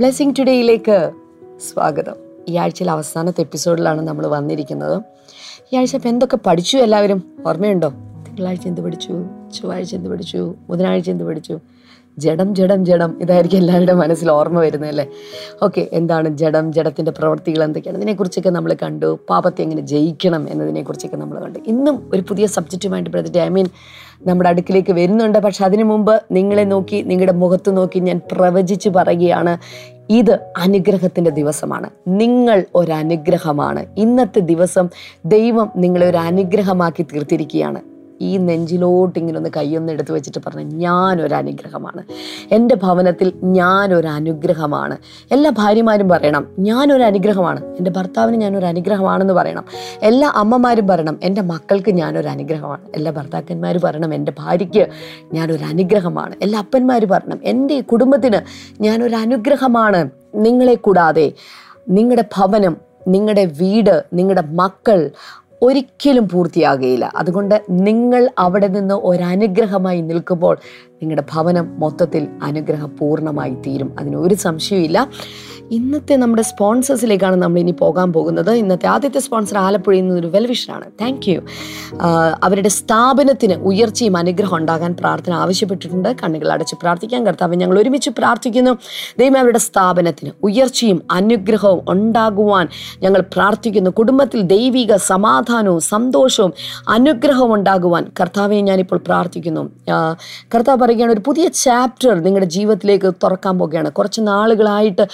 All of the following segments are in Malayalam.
ബ്ലെസ്സിങ് ടുഡേയിലേക്ക് സ്വാഗതം. ഈ ആഴ്ചയിലെ അവസാനത്തെ എപ്പിസോഡിലാണ് നമ്മൾ വന്നിരിക്കുന്നത്. ഈ ആഴ്ച ഇപ്പം എന്തൊക്കെ പഠിച്ചു എല്ലാവരും? ഓർമ്മയുണ്ടോ? തിങ്കളാഴ്ച എന്ത് പഠിച്ചു? ചൊവ്വാഴ്ച എന്ത് പഠിച്ചു? ബുധനാഴ്ച എന്ത് പഠിച്ചു? ജഡം ജഡം ജഡം. ഇതായിരിക്കും എല്ലാവരുടെ മനസ്സിൽ ഓർമ്മ വരുന്നത് അല്ലേ? ഓക്കെ എന്താണ് ജഡം ജഡത്തിന്റെ പ്രവൃത്തികൾ എന്തൊക്കെയാണ്? ഇതിനെക്കുറിച്ചൊക്കെ നമ്മൾ കണ്ടു. പാപത്തെ എങ്ങനെ ജയിക്കണം എന്നതിനെക്കുറിച്ചൊക്കെ നമ്മൾ കണ്ടു. ഇന്നും ഒരു പുതിയ സബ്ജക്റ്റുമായിട്ട് ബ്രദർ ഐ മീൻ നമ്മുടെ അടുക്കിലേക്ക് വരുന്നുണ്ട്. പക്ഷെ അതിനു മുമ്പ് നിങ്ങളെ നോക്കി നിങ്ങളുടെ മുഖത്ത് നോക്കി ഞാൻ പ്രവചിച്ച് പറയുകയാണ്. ഇത് അനുഗ്രഹത്തിന്റെ ദിവസമാണ്. നിങ്ങൾ ഒരനുഗ്രഹമാണ്. ഇന്നത്തെ ദിവസം ദൈവം നിങ്ങളെ ഒരു അനുഗ്രഹമാക്കി തീർത്തിരിക്കുകയാണ്. ഈ നെഞ്ചിലോട്ട് ഇങ്ങനെ ഒന്ന് കൈയൊന്ന് എടുത്തു വെച്ചിട്ട് പറഞ്ഞു ഞാനൊരു അനുഗ്രഹമാണ് എന്റെ ഭവനത്തിൽ ഞാനൊരു അനുഗ്രഹമാണ് എല്ലാ ഭാര്യമാരും പറയണം ഞാനൊരു അനുഗ്രഹമാണ് എന്റെ ഭർത്താവിന് ഞാനൊരു അനുഗ്രഹമാണെന്ന് പറയണം. എല്ലാ അമ്മമാരും പറയണം എന്റെ മക്കൾക്ക് ഞാനൊരു അനുഗ്രഹമാണ് എല്ലാ ഭർത്താക്കന്മാർ പറയണം എന്റെ ഭാര്യയ്ക്ക് ഞാനൊരു അനുഗ്രഹമാണ് എല്ലാ അപ്പന്മാർ പറയണം എന്റെ കുടുംബത്തിന് ഞാനൊരു അനുഗ്രഹമാണ് നിങ്ങളെ കൂടാതെ നിങ്ങളുടെ ഭവനം നിങ്ങളുടെ വീട് നിങ്ങളുടെ മക്കൾ ഒരിക്കലും പൂർത്തിയാകുകയില്ല അതുകൊണ്ട് നിങ്ങൾ അവിടെ നിന്ന് ഒരനുഗ്രഹമായി നിൽക്കുമ്പോൾ നിങ്ങളുടെ ഭവനം മൊത്തത്തിൽ അനുഗ്രഹപൂർണമായി തീരും. അതിനൊരു സംശയമില്ല ഇന്നത്തെ നമ്മുടെ സ്പോൺസേഴ്സിലേക്കാണ് നമ്മൾ ഇനി പോകാൻ പോകുന്നത്. ഇന്നത്തെ ആദ്യത്തെ സ്പോൺസർ ആലപ്പുഴയിൽ നിന്നൊരു വെൽവിഷനാണ്. താങ്ക് യു അവരുടെ സ്ഥാപനത്തിന് ഉയർച്ചയും അനുഗ്രഹം ഉണ്ടാകാൻ പ്രാർത്ഥന ആവശ്യപ്പെട്ടിട്ടുണ്ട്. കണ്ണുകൾ അടച്ച് പ്രാർത്ഥിക്കാൻ കർത്താവ് ഞങ്ങൾ ഒരുമിച്ച് പ്രാർത്ഥിക്കുന്നു. ദൈവം അവരുടെ സ്ഥാപനത്തിന് ഉയർച്ചയും അനുഗ്രഹവും ഉണ്ടാകുവാൻ ഞങ്ങൾ പ്രാർത്ഥിക്കുന്നു. കുടുംബത്തിൽ ദൈവിക സമാധാനവും സന്തോഷവും അനുഗ്രഹവും ഉണ്ടാകുവാൻ കർത്താവെ ഞാനിപ്പോൾ പ്രാർത്ഥിക്കുന്നു. കർത്താവ് പറയുകയാണ് ഒരു പുതിയ ചാപ്റ്റർ നിങ്ങളുടെ ജീവിതത്തിലേക്ക് തുറക്കാൻ പോകുകയാണ്. കുറച്ച് നാളുകളായിട്ട്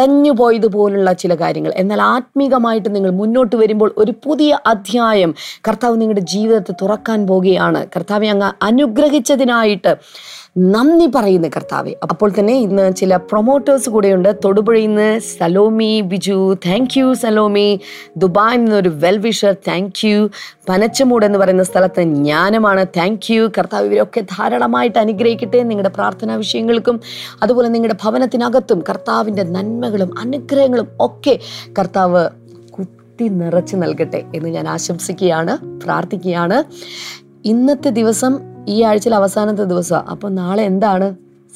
അടഞ്ഞു പോയതുപോലുള്ള ചില കാര്യങ്ങൾ. എന്നാൽ ആത്മീകമായിട്ട് നിങ്ങൾ മുന്നോട്ട് വരുമ്പോൾ ഒരു പുതിയ അധ്യായം കർത്താവ് നിങ്ങളുടെ ജീവിതത്തെ തുറക്കാൻ പോകുകയാണ് കർത്താവെ അങ്ങ് അനുഗ്രഹിച്ചതിനായിട്ട് നന്ദി പറയുന്ന കർത്താവെ. അപ്പോൾ തന്നെ ഇന്ന് ചില പ്രൊമോട്ടേഴ്സ് കൂടെയുണ്ട്. തൊടുപുഴയിൽ നിന്ന് സലോമി ബിജു താങ്ക് യു സലോമി. ദുബായിൽ നിന്നൊരു വെൽവിഷർ താങ്ക് യു പനച്ചമൂട് എന്ന് പറയുന്ന സ്ഥലത്ത് ജ്ഞാനമാണ്. താങ്ക് യു കർത്താവ് ഇവരൊക്കെ ധാരാളമായിട്ട് അനുഗ്രഹിക്കട്ടെ നിങ്ങളുടെ പ്രാർത്ഥനാ വിഷയങ്ങൾക്കും അതുപോലെ നിങ്ങളുടെ ഭവനത്തിനകത്തും കർത്താവിന്റെ നന്മകളും അനുഗ്രഹങ്ങളും ഒക്കെ കർത്താവ് കുത്തി നിറച്ച് നൽകട്ടെ എന്ന് ഞാൻ ആശംസിക്കുകയാണ് പ്രാർത്ഥിക്കുകയാണ്. ഇന്നത്തെ ദിവസം ഈ ആഴ്ചയിൽ അവസാനത്തെ ദിവസമാണ് അപ്പോൾ നാളെ എന്താണ്?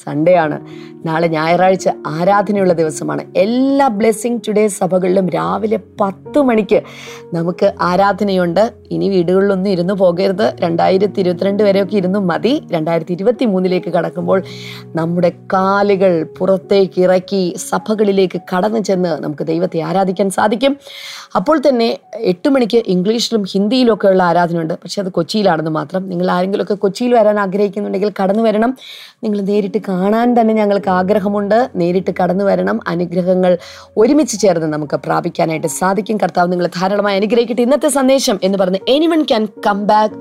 സൺഡേ ആണ് നാളെ ഞായറാഴ്ച ആരാധനയുള്ള ദിവസമാണ്. എല്ലാ ബ്ലെസ്സിങ് ടുഡേ സഭകളിലും രാവിലെ പത്ത് മണിക്ക് നമുക്ക് ആരാധനയുണ്ട്. ഇനി വീടുകളിലൊന്നും ഇരുന്ന് പോകരുത്. രണ്ടായിരത്തി ഇരുപത്തിരണ്ട് വരെയൊക്കെ ഇരുന്ന് മതി. രണ്ടായിരത്തി ഇരുപത്തി മൂന്നിലേക്ക് കടക്കുമ്പോൾ നമ്മുടെ കാലുകൾ പുറത്തേക്ക് ഇറക്കി സഭകളിലേക്ക് കടന്നു ചെന്ന് നമുക്ക് ദൈവത്തെ ആരാധിക്കാൻ സാധിക്കും. അപ്പോൾ തന്നെ എട്ട് മണിക്ക് ഇംഗ്ലീഷിലും ഹിന്ദിയിലും ഒക്കെ ഉള്ള ആരാധനയുണ്ട്. പക്ഷേ അത് കൊച്ചിയിലാണെന്ന് മാത്രം. നിങ്ങൾ ആരെങ്കിലുമൊക്കെ കൊച്ചിയിൽ വരാൻ ആഗ്രഹിക്കുന്നുണ്ടെങ്കിൽ കടന്നു വരണം. നിങ്ങൾ നേരിട്ട് കാണാൻ തന്നെ ഞങ്ങൾക്ക് ആഗ്രഹമുണ്ട്. നേരിട്ട് കടന്നു വരണം. അനുഗ്രഹങ്ങൾ ഒരുമിച്ച് ചേർന്ന് നമുക്ക് പ്രാപിക്കാനായിട്ട് സാധിക്കും. കർത്താവ് നിങ്ങളെ ധാരാളമായി അനുഗ്രഹിക്കട്ടെ. ഇന്നത്തെ സന്ദേശം എന്ന് പറഞ്ഞ് anyone can come back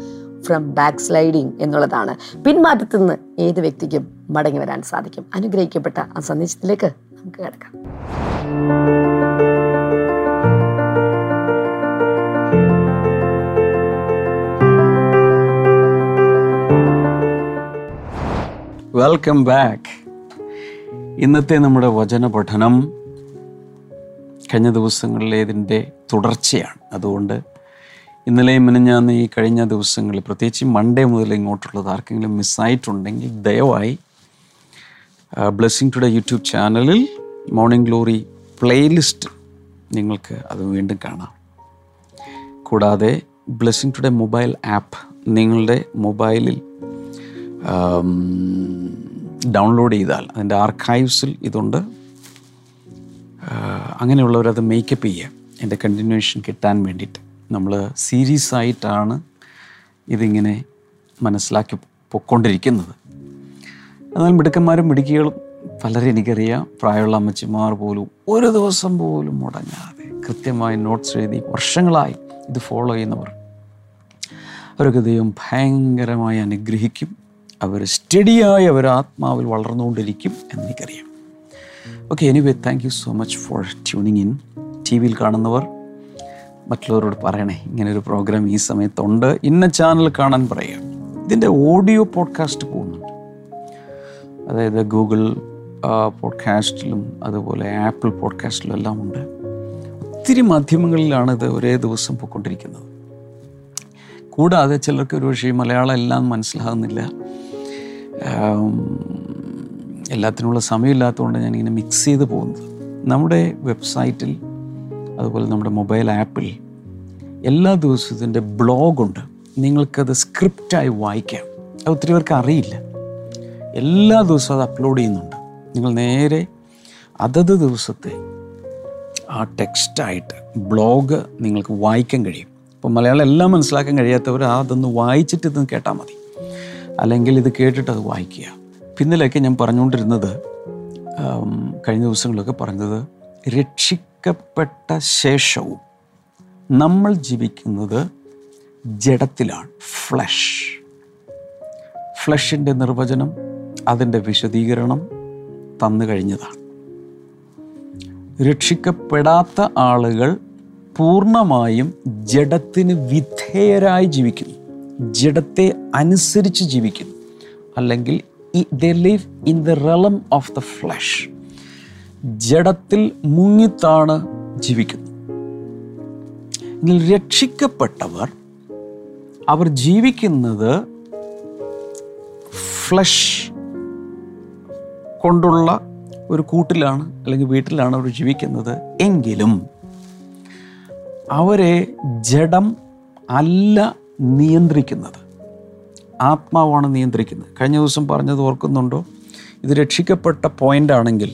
from backsliding എന്നുള്ളതാണ്. പിന്മാറ്റത്തിൽ നിന്ന് ഏത് വ്യക്തിക്കും മടങ്ങി വരാൻ സാധിക്കും. അനുഗ്രഹിക്കപ്പെട്ട ആ സന്ദേശത്തിലേക്ക് നമുക്ക് കിടക്കാം. വെൽക്കം ബാക്ക് ഇന്നത്തെ നമ്മുടെ വചന പഠനം കഴിഞ്ഞ ദിവസങ്ങളിലേതിന്റെ തുടർച്ചയാണ്. അതുകൊണ്ട് ഇന്നലെയും മിനിഞ്ഞാന്ന് ഈ കഴിഞ്ഞ ദിവസങ്ങളിൽ പ്രത്യേകിച്ച് മൺഡേ മുതൽ ഇങ്ങോട്ടുള്ളത് ആർക്കെങ്കിലും മിസ്സായിട്ടുണ്ടെങ്കിൽ ദയവായി ബ്ലെസ്സിങ് ടുഡേ യൂട്യൂബ് ചാനലിൽ മോർണിംഗ് ഗ്ലോറി പ്ലേലിസ്റ്റ് നിങ്ങൾക്ക് അത് വീണ്ടും കാണാം. കൂടാതെ ബ്ലെസ്സിങ് ടുഡേ മൊബൈൽ ആപ്പ് നിങ്ങളുടെ മൊബൈലിൽ ഡൗൺലോഡ് ചെയ്താൽ അതിന്റെ ആർക്കൈവ്സിൽ ഇതുണ്ട്. അങ്ങനെയുള്ളവരത് മേക്കപ്പ് ചെയ്യുക. എന്റെ കണ്ടിന്യൂഷൻ കിട്ടാൻ വേണ്ടിയിട്ട് നമ്മൾ സീരീസ് ആയിട്ടാണ് ഇതിങ്ങനെ മനസ്സിലാക്കി പൊയ്ക്കൊണ്ടിരിക്കുന്നത് എന്നാൽ മിടുക്കന്മാരും മിടുക്കികളും പലരും എനിക്കറിയാം. പ്രായമുള്ള അമ്മച്ചിമാർ പോലും ഒരു ദിവസം പോലും മുടങ്ങാതെ കൃത്യമായി നോട്ട്സ് എഴുതി വർഷങ്ങളായി ഇത് ഫോളോ ചെയ്യുന്നവർ. അവരൊക്കെ ദൈവം ഭയങ്കരമായി അനുഗ്രഹിക്കും. അവർ സ്റ്റഡിയായി അവർ ആത്മാവിൽ വളർന്നുകൊണ്ടിരിക്കും എന്നെനിക്കറിയാം okay anyway thank you so much for tuning in T വിയിൽ കാണുന്നവർ മറ്റുള്ളവരോട് പറയണേ ഇങ്ങനൊരു പ്രോഗ്രാം ഈ സമയത്തുണ്ട്. ഇന്ന ചാനൽ കാണാൻ പറയുക. ഇതിന്റെ ഓഡിയോ പോഡ്കാസ്റ്റ് പോകുന്നുണ്ട്. അതായത് ഗൂഗിൾ പോഡ്കാസ്റ്റിലും അതുപോലെ ആപ്പിൾ പോഡ്കാസ്റ്റിലും എല്ലാം ഉണ്ട്. ഒത്തിരി മാധ്യമങ്ങളിലാണ് ഇത് ഒരേ ദിവസം പോയിക്കൊണ്ടിരിക്കുന്നത്. കൂടാതെ ചിലർക്ക് ഒരു പക്ഷേ മലയാളം എല്ലാം മനസ്സിലാകുന്നില്ല. എല്ലാത്തിനുള്ള സമയമില്ലാത്തതുകൊണ്ട് ഞാനിങ്ങനെ മിക്സ് ചെയ്ത് പോകുന്നത്. നമ്മുടെ വെബ്സൈറ്റിൽ അതുപോലെ നമ്മുടെ മൊബൈൽ ആപ്പിൽ എല്ലാ ദിവസവും ഇതിന്റെ ബ്ലോഗുണ്ട് നിങ്ങൾക്കത് സ്ക്രിപ്റ്റായി വായിക്കാം. അത് ഒത്തിരി പേർക്ക് അറിയില്ല. എല്ലാ ദിവസവും അത് അപ്ലോഡ് ചെയ്യുന്നുണ്ട്. നിങ്ങൾ നേരെ അതത് ദിവസത്തെ ആ ടെക്സ്റ്റായിട്ട് ബ്ലോഗ് നിങ്ങൾക്ക് വായിക്കാൻ കഴിയും. അപ്പോൾ മലയാളം എല്ലാം മനസ്സിലാക്കാൻ കഴിയാത്തവർ അതൊന്ന് വായിച്ചിട്ട് ഇതൊന്ന് കേട്ടാൽ മതി. അല്ലെങ്കിൽ ഇത് കേട്ടിട്ട് അത് വായിക്കുക. പിന്നിലൊക്കെ ഞാൻ പറഞ്ഞുകൊണ്ടിരുന്നത് കഴിഞ്ഞ ദിവസങ്ങളൊക്കെ പറഞ്ഞത് രക്ഷിക്കപ്പെട്ട ശേഷവും നമ്മൾ ജീവിക്കുന്നത് ജഡത്തിലാണ് ഫ്ലഷ് ഫ്ലഷിന്റെ നിർവചനം അതിന്റെ വിശദീകരണം തന്നു കഴിഞ്ഞതാണ്. രക്ഷിക്കപ്പെടാത്ത ആളുകൾ പൂർണമായും ജഡത്തിന് വിധേയരായി ജീവിക്കുന്നു. ജഡത്തെ അനുസരിച്ച് ജീവിക്കുന്നു. അല്ലെങ്കിൽ they live in the realm of the flesh ജഡത്തിൽ മുങ്ങിത്താണ് ജീവിക്കുന്നത്. എന്നാൽ രക്ഷിക്കപ്പെട്ടവർ അവർ ജീവിക്കുന്നത് ഫ്ലഷ് കൊണ്ടുള്ള ഒരു കൂട്ടിലാണ് അല്ലെങ്കിൽ വീട്ടിലാണ് അവർ ജീവിക്കുന്നത്. എങ്കിലും അവരെ ജഡം അല്ല നിയന്ത്രിക്കുന്നത്. ആത്മാവാണ് നിയന്ത്രിക്കുന്നത്. കഴിഞ്ഞ ദിവസം പറഞ്ഞത് ഓർക്കുന്നുണ്ടോ? ഇത് രക്ഷിക്കപ്പെട്ട പോയിന്റ് ആണെങ്കിൽ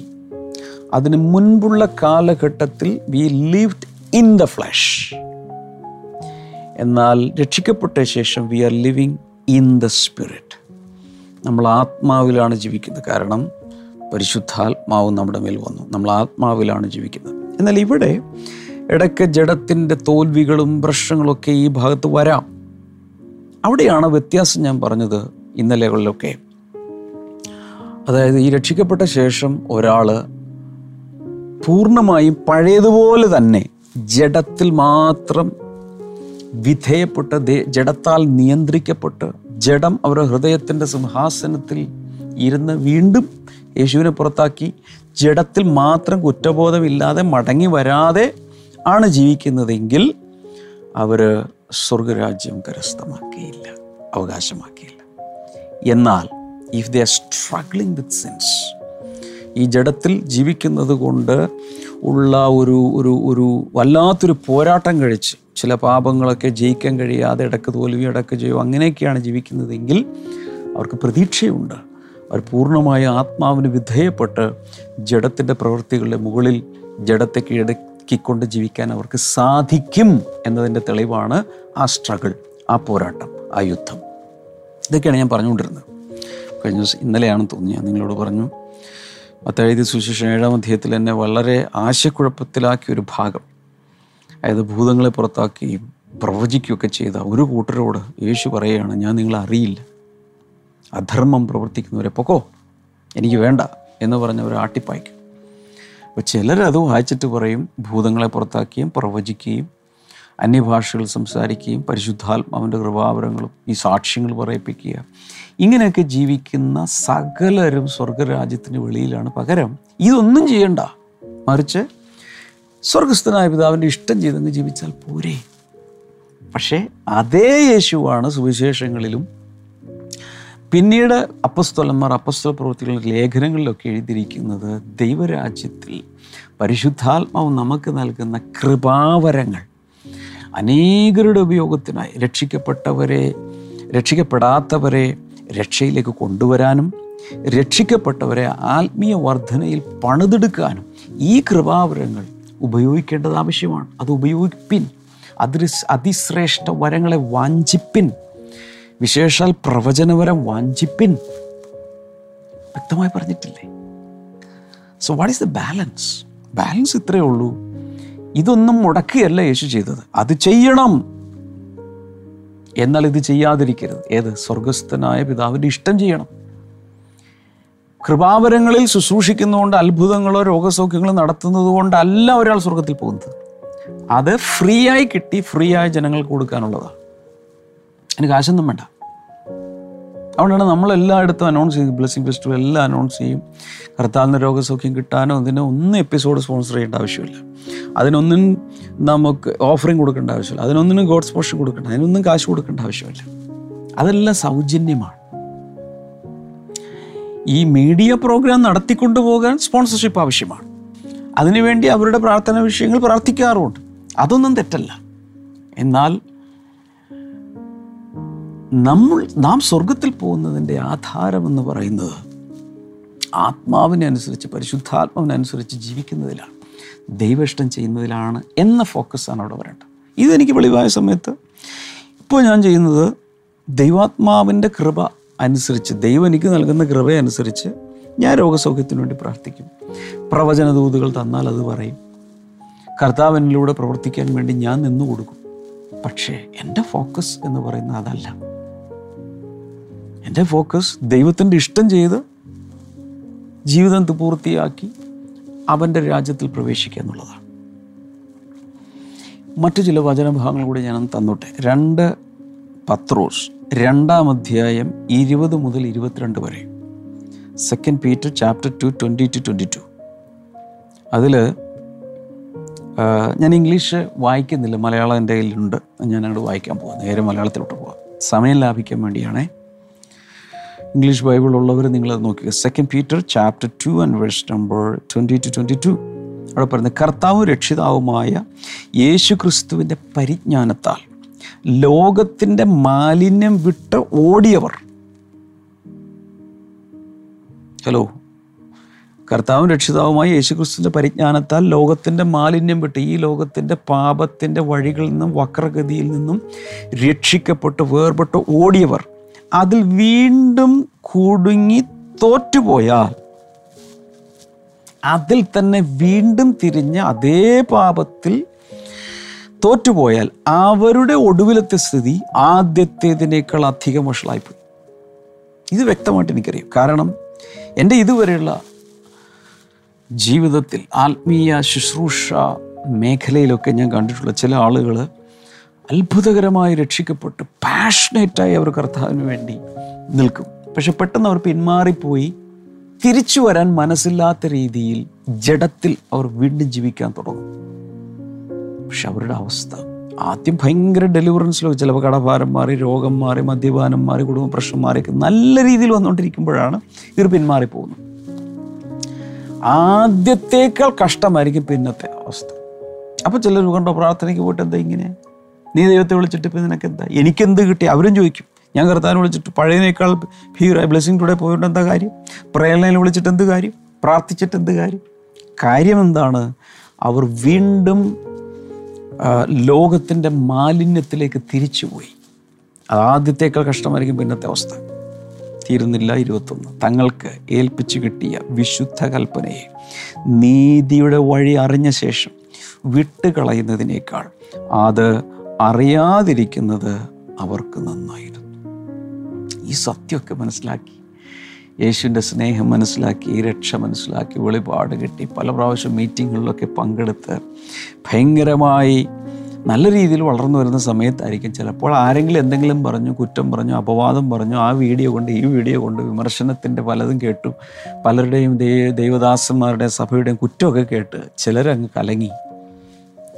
അതിന് മുൻപുള്ള കാലഘട്ടത്തിൽ we lived in the flesh എന്നാൽ രക്ഷിക്കപ്പെട്ട ശേഷം we are living in the spirit നമ്മൾ ആത്മാവിലാണ് ജീവിക്കുന്നത്. കാരണം പരിശുദ്ധാത്മാവ് നമ്മുടെ മേൽ വന്നു. നമ്മൾ ആത്മാവിലാണ് ജീവിക്കുന്നത്. എന്നാൽ ഇവിടെ ഇടയ്ക്ക് ജഡത്തിന്റെ തോൽവികളും പ്രശ്നങ്ങളൊക്കെ ഈ ഭാഗത്ത് വരാം. അവിടെയാണ് വ്യത്യാസം ഞാൻ പറഞ്ഞത് ഇന്നലെകളിലൊക്കെ. അതായത് ഈ രക്ഷിക്കപ്പെട്ട ശേഷം ഒരാൾ പൂർണമായും പഴയതുപോലെ തന്നെ ജഡത്തിൽ മാത്രം വിധേയപ്പെട്ട് ജഡത്താൽ നിയന്ത്രിക്കപ്പെട്ട് ജഡം അവരുടെ ഹൃദയത്തിന്റെ സിംഹാസനത്തിൽ ഇരുന്ന് വീണ്ടും യേശുവിനെ പുറത്താക്കി ജഡത്തിൽ മാത്രം കുറ്റബോധമില്ലാതെ മടങ്ങി വരാതെ ആണ് ജീവിക്കുന്നതെങ്കിൽ അവർ സ്വർഗരാജ്യം കരസ്ഥമാക്കിയില്ല അവകാശമാക്കിയില്ല. എന്നാൽ if they are struggling with sins ഈ ജഡത്തിൽ ജീവിക്കുന്നത് കൊണ്ട് ഉള്ള ഒരു ഒരു ഒരു വല്ലാത്തൊരു പോരാട്ടം കഴിച്ച് ചില പാപങ്ങളൊക്കെ ജയിക്കാൻ കഴിയാതെ ഇടയ്ക്ക് തോൽവി ഇടയ്ക്ക് ജയം അങ്ങനെയൊക്കെയാണ് ജീവിക്കുന്നതെങ്കിൽ അവർക്ക് പ്രതീക്ഷയുണ്ട്. അവർ പൂർണമായ ആത്മാവിന് വിധേയപ്പെട്ട് ജഡത്തിന്റെ പ്രവൃത്തികളുടെ മുകളിൽ ജഡത്തെ കീഴടക്കിക്കൊണ്ട് ജീവിക്കാൻ അവർക്ക് സാധിക്കും എന്നതിന്റെ തെളിവാണ് ആ സ്ട്രഗിൾ ആ പോരാട്ടം ആ യുദ്ധം. ഇതൊക്കെയാണ് ഞാൻ പറഞ്ഞുകൊണ്ടിരുന്നത്. കഴിഞ്ഞ ദിവസം ഇന്നലെയാണെന്ന് തോന്നി ഞാൻ നിങ്ങളോട് പറഞ്ഞു. മത്തഴുതി സുശേഷൻ ഏഴാം അധ്യായത്തിൽ എന്നെ വളരെ ആശയക്കുഴപ്പത്തിലാക്കിയ ഒരു ഭാഗം. അതായത് ഭൂതങ്ങളെ പുറത്താക്കുകയും പ്രവചിക്കുകയൊക്കെ ചെയ്ത ഒരു കൂട്ടരോട് യേശു പറയുകയാണ് ഞാൻ നിങ്ങളെ അറിയില്ല. അധർമ്മം പ്രവർത്തിക്കുന്നവരെ പൊക്കോ. എനിക്ക് വേണ്ട എന്ന് പറഞ്ഞവർ ആട്ടിപ്പായ്ക്കും. അപ്പോൾ ചിലരത് വായിച്ചിട്ട് പറയും ഭൂതങ്ങളെ പുറത്താക്കുകയും പ്രവചിക്കുകയും അന്യഭാഷകൾ സംസാരിക്കുകയും പരിശുദ്ധാത്മാവിന്റെ കൃപാവരങ്ങളും ഈ സാക്ഷ്യങ്ങൾ പറയിപ്പിക്കുക. ഇങ്ങനെയൊക്കെ ജീവിക്കുന്ന സകലരും സ്വർഗരാജ്യത്തിന് വെളിയിലാണ്. പകരം ഇതൊന്നും ചെയ്യണ്ട. മറിച്ച് സ്വർഗസ്ഥനായ പിതാവിന്റെ ഇഷ്ടം ചെയ്തങ്ങ് ജീവിച്ചാൽ പോരെ. പക്ഷേ അതേ യേശുവാണ് സുവിശേഷങ്ങളിലും പിന്നീട് അപ്പസ്തോലന്മാർ അപ്പസ്തോല പ്രവൃത്തികളുടെ ലേഖനങ്ങളിലൊക്കെ എഴുതിയിരിക്കുന്നത് ദൈവരാജ്യത്തിൽ പരിശുദ്ധാത്മാവ് നമുക്ക് നൽകുന്ന കൃപാവരങ്ങൾ. അനേകരുടെ ഉപയോഗത്തിനായി രക്ഷിക്കപ്പെട്ടവരെ രക്ഷിക്കപ്പെടാത്തവരെ രക്ഷയിലേക്ക് കൊണ്ടുവരാനും രക്ഷിക്കപ്പെട്ടവരെ ആത്മീയ വർധനയിൽ പണിതെടുക്കാനും ഈ കൃപാവരങ്ങൾ ഉപയോഗിക്കേണ്ടത് ആവശ്യമാണ്. അത് ഉപയോഗിപ്പിൻ. അതിൽ അതിശ്രേഷ്ഠ വരങ്ങളെ വാഞ്ചിപ്പിൻ. വിശേഷാൽ പ്രവചനവരെ വാഞ്ചിപ്പിൻ. വ്യക്തമായി പറഞ്ഞിട്ടില്ലേ? So what is the balance balance ഇത്രയേ ഉള്ളൂ. ഇതൊന്നും മുടക്കിയല്ല യേശു ചെയ്തത്. അത് ചെയ്യണം. എന്നാൽ ഇത് ചെയ്യാതിരിക്കരുത്. ഏത്? സ്വർഗസ്ഥനായ പിതാവിന്റെ ഇഷ്ടം ചെയ്യണം. കൃപാവരങ്ങളിൽ ശുശ്രൂഷിക്കുന്നതുകൊണ്ട് അത്ഭുതങ്ങളോ രോഗസൗഖ്യങ്ങളോ നടത്തുന്നത് കൊണ്ടല്ല ഒരാൾ സ്വർഗത്തിൽ പോകുന്നത്. അത് ഫ്രീ ആയി കിട്ടി ഫ്രീ ആയി ജനങ്ങൾക്ക് കൊടുക്കാനുള്ളതാണ്. അതിന് കാശൊന്നും വേണ്ട. അതുകൊണ്ടാണ് നമ്മൾ എല്ലായിടത്തും അനൗൺസ് ചെയ്യും. ബ്ലസ്സിംഗ് ഫെസ്റ്റിവൽ എല്ലാം അനൗൺസ് ചെയ്യും. കർത്താവിന് രോഗസൗഖ്യം കിട്ടാനോ അതിനോ ഒന്നും എപ്പിസോഡ് സ്പോൺസർ ചെയ്യേണ്ട ആവശ്യമില്ല. അതിനൊന്നും നമുക്ക് ഓഫറിങ് കൊടുക്കേണ്ട ആവശ്യമില്ല. അതിനൊന്നിനും ഗോഡ്സ് പോഷൻ കൊടുക്കേണ്ട അതിനൊന്നും കാശ് കൊടുക്കേണ്ട ആവശ്യമില്ല. അതെല്ലാം സൗജന്യമാണ്. ഈ മീഡിയ പ്രോഗ്രാം നടത്തിക്കൊണ്ടു പോകാൻ സ്പോൺസർഷിപ്പ് ആവശ്യമാണ്. അതിനുവേണ്ടി അവരുടെ പ്രാർത്ഥന വിഷയങ്ങൾ പ്രാർത്ഥിക്കാറുമുണ്ട്. അതൊന്നും തെറ്റല്ല. എന്നാൽ നമ്മൾ നാം സ്വർഗത്തിൽ പോകുന്നതിന്റെ ആധാരം എന്ന് പറയുന്നത് ആത്മാവിനെ അനുസരിച്ച് പരിശുദ്ധാത്മാവിനനുസരിച്ച് ജീവിക്കുന്നതിലാണ്. ദൈവഇഷ്ടം ചെയ്യുന്നതിലാണ് എന്ന ഫോക്കസാണ് അവിടെ വരേണ്ടത്. ഇതെനിക്ക് വെളിവായ സമയത്ത് ഇപ്പോൾ ഞാൻ ചെയ്യുന്നത് ദൈവാത്മാവിന്റെ കൃപ അനുസരിച്ച് ദൈവം എനിക്ക് നൽകുന്ന കൃപയനുസരിച്ച് ഞാൻ രോഗസൗഖ്യത്തിന് വേണ്ടി പ്രാർത്ഥിക്കും. പ്രവചന ദൂതുകൾ തന്നാൽ അത് പറയും. കർത്താവിനിലൂടെ പ്രവർത്തിക്കാൻ വേണ്ടി ഞാൻ നിന്നു കൊടുക്കും പക്ഷേ എന്റെ ഫോക്കസ് എന്ന് പറയുന്നത് അതല്ല. എന്റെ ഫോക്കസ് ദൈവത്തിന്റെ ഇഷ്ടം ചെയ്ത് ജീവിതം പൂർത്തിയാക്കി അവന്റെ രാജ്യത്തിൽ പ്രവേശിക്കുക എന്നുള്ളതാണ്. മറ്റു ചില വചനഭാഗങ്ങൾ കൂടി ഞാൻ തന്നോട്ടെ. രണ്ട് പത്രോസ് രണ്ടാം അധ്യായം ഇരുപത് മുതൽ ഇരുപത്തിരണ്ട് വരെ. Second Peter chapter two twenty two twenty two അതിൽ ഞാൻ ഇംഗ്ലീഷ് വായിക്കുന്നില്ല മലയാളം എന്റെ കയ്യിലുണ്ട്. ഞാൻ അങ്ങോട്ട് വായിക്കാൻ പോകാം നേരെ മലയാളത്തിലോട്ട് പോകാം സമയം ലാഭിക്കാൻ വേണ്ടിയാണേ. ഇംഗ്ലീഷ് ബൈബിൾ ഉള്ളവർ നിങ്ങളത് നോക്കുക second Peter chapter two and verse number twenty two twenty two അവിടെ പറയുന്നത് കർത്താവും രക്ഷിതാവുമായ യേശു ക്രിസ്തുവിന്റെ പരിജ്ഞാനത്താൽ ലോകത്തിന്റെ മാലിന്യം വിട്ട് ഓടിയവർ. ഹലോ കർത്താവും രക്ഷിതാവുമായ യേശുക്രിസ്തുവിന്റെ പരിജ്ഞാനത്താൽ ലോകത്തിന്റെ മാലിന്യം വിട്ട് ഈ ലോകത്തിന്റെ പാപത്തിന്റെ വഴികളിൽ നിന്നും വക്രഗതിയിൽ നിന്നും രക്ഷിക്കപ്പെട്ട് വേർപെട്ട് ഓടിയവർ. അതിൽ വീണ്ടും കുടുങ്ങി തോറ്റുപോയാൽ അതിൽ തന്നെ വീണ്ടും തിരിഞ്ഞ് അതേ പാപത്തിൽ തോറ്റുപോയാൽ അവരുടെ ഒടുവിലത്തെ സ്ഥിതി ആദ്യത്തേതിനേക്കാൾ അധികം വഷളായിപ്പോയി. ഇത് വ്യക്തമായിട്ട് എനിക്കറിയാം. കാരണം എന്റെ ഇതുവരെയുള്ള ജീവിതത്തിൽ ആത്മീയ ശുശ്രൂഷ മേഖലയിലൊക്കെ ഞാൻ കണ്ടിട്ടുള്ള ചില ആളുകൾ അത്ഭുതകരമായി രക്ഷിക്കപ്പെട്ട് പാഷനേറ്റായി അവർ കർത്താവിന് വേണ്ടി നിൽക്കും. പക്ഷെ പെട്ടെന്ന് അവർ പിന്മാറിപ്പോയി. തിരിച്ചു വരാൻ മനസ്സില്ലാത്ത രീതിയിൽ ജഡത്തിൽ അവർ വീണ്ടും ജീവിക്കാൻ തുടങ്ങും. പക്ഷെ അവരുടെ അവസ്ഥ ആദ്യം ഭയങ്കര ഡെലിവറൻസിലോ ചിലപ്പോൾ കടഭാരം മാറി രോഗം മാറി മദ്യപാനം മാറി കുടുംബ പ്രശ്നം മാറിയൊക്കെ നല്ല രീതിയിൽ വന്നുകൊണ്ടിരിക്കുമ്പോഴാണ് ഇവർ പിന്മാറിപ്പോകുന്നത്. ആദ്യത്തേക്കാൾ കഷ്ടമായിരിക്കും പിന്നത്തെ അവസ്ഥ. അപ്പോൾ ചിലർ കണ്ടോ പ്രാർത്ഥനയ്ക്ക് പോയിട്ട് എന്താ ഇങ്ങനെ? നീ ദൈവത്തെ വിളിച്ചിട്ട് ഇപ്പം എന്താ എനിക്കെന്ത് കിട്ടി? അവരും ചോദിക്കും. ഞാൻ കർത്താവിനെ വിളിച്ചിട്ട് പഴയതിനേക്കാൾ ഭീകര ബ്ലെസ്സിങ് ടുഡേ പോയിട്ട് എന്താ കാര്യം? പ്രേരണയിൽ വിളിച്ചിട്ട് എന്ത് കാര്യം? പ്രാർത്ഥിച്ചിട്ട് എന്ത് കാര്യം? കാര്യം എന്താണ് അവർ വീണ്ടും ലോകത്തിന്റെ മാലിന്യത്തിലേക്ക് തിരിച്ചുപോയി. അത് ആദ്യത്തേക്കാൾ കഷ്ടമായിരിക്കും പിന്നത്തെ അവസ്ഥ. തീരുന്നില്ല ഇരുപത്തൊന്ന്. തങ്ങൾക്ക് ഏൽപ്പിച്ചു കിട്ടിയ വിശുദ്ധ കൽപ്പനയെ നീതിയുടെ വഴി അറിഞ്ഞ ശേഷം വിട്ടുകളയുന്നതിനേക്കാൾ അത് അറിയാതിരിക്കുന്നത് അവർക്ക് നന്നായിരുന്നു. ഈ സത്യമൊക്കെ മനസ്സിലാക്കി. യേശുവിന്റെ സ്നേഹം മനസ്സിലാക്കി രക്ഷ മനസ്സിലാക്കി വെളിപാട് കിട്ടി. പല പ്രാവശ്യം മീറ്റിങ്ങുകളിലൊക്കെ പങ്കെടുത്ത് ഭയങ്കരമായി നല്ല രീതിയിൽ വളർന്നു വരുന്ന സമയത്തായിരിക്കും. ചിലപ്പോൾ ആരെങ്കിലും എന്തെങ്കിലും പറഞ്ഞു കുറ്റം പറഞ്ഞു അപവാദം പറഞ്ഞു ആ വീഡിയോ കൊണ്ട് ഈ വീഡിയോ കൊണ്ട് വിമർശനത്തിന്റെ പലതും കേട്ടു. പലരുടെയും ദൈവദാസന്മാരുടെയും സഭയുടെയും കുറ്റമൊക്കെ കേട്ട് ചിലരങ്ങ് കലങ്ങി.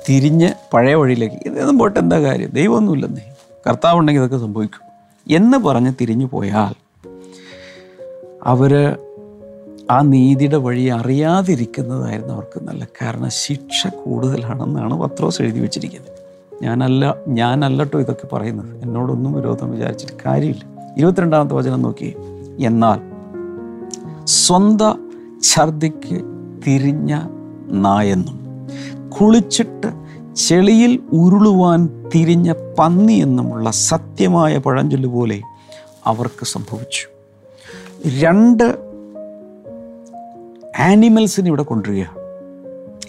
തിരിഞ്ഞ് പഴയ വഴിയിലേക്ക്. ഇതൊന്നും പോയിട്ട് എന്താ കാര്യം? ദൈവമൊന്നുമില്ലെന്നേ. കർത്താവ് ഉണ്ടെങ്കിൽ ഇതൊക്കെ സംഭവിക്കും. എന്ന് പറഞ്ഞ് തിരിഞ്ഞു പോയാൽ അവർ ആ നീതിയുടെ വഴി അറിയാതിരിക്കുന്നതായിരുന്നു അവർക്ക് നല്ല കാരണം. ശിക്ഷ കൂടുതലാണെന്നാണ് പത്രോസ് എഴുതി വെച്ചിരിക്കുന്നത്. ഞാനല്ല ഞാനല്ലട്ടോ ഇതൊക്കെ പറയുന്നത്. എന്നോടൊന്നും വിരോധം വിചാരിച്ചിട്ട് കാര്യമില്ല. ഇരുപത്തിരണ്ടാമത്തെ വചനം നോക്കി. എന്നാൽ സ്വന്ത ഛർദിക്ക് തിരിഞ്ഞ നായെന്നും കുളിച്ചിട്ട് ചെളിയിൽ ഉരുളുവാൻ തിരിഞ്ഞ പന്നി എന്നുമുള്ള സത്യമായ പഴഞ്ചൊല്ല് പോലെ അവർക്ക് സംഭവിച്ചു. രണ്ട് ആനിമൽസിന് ഇവിടെ കൊണ്ടുവരിക.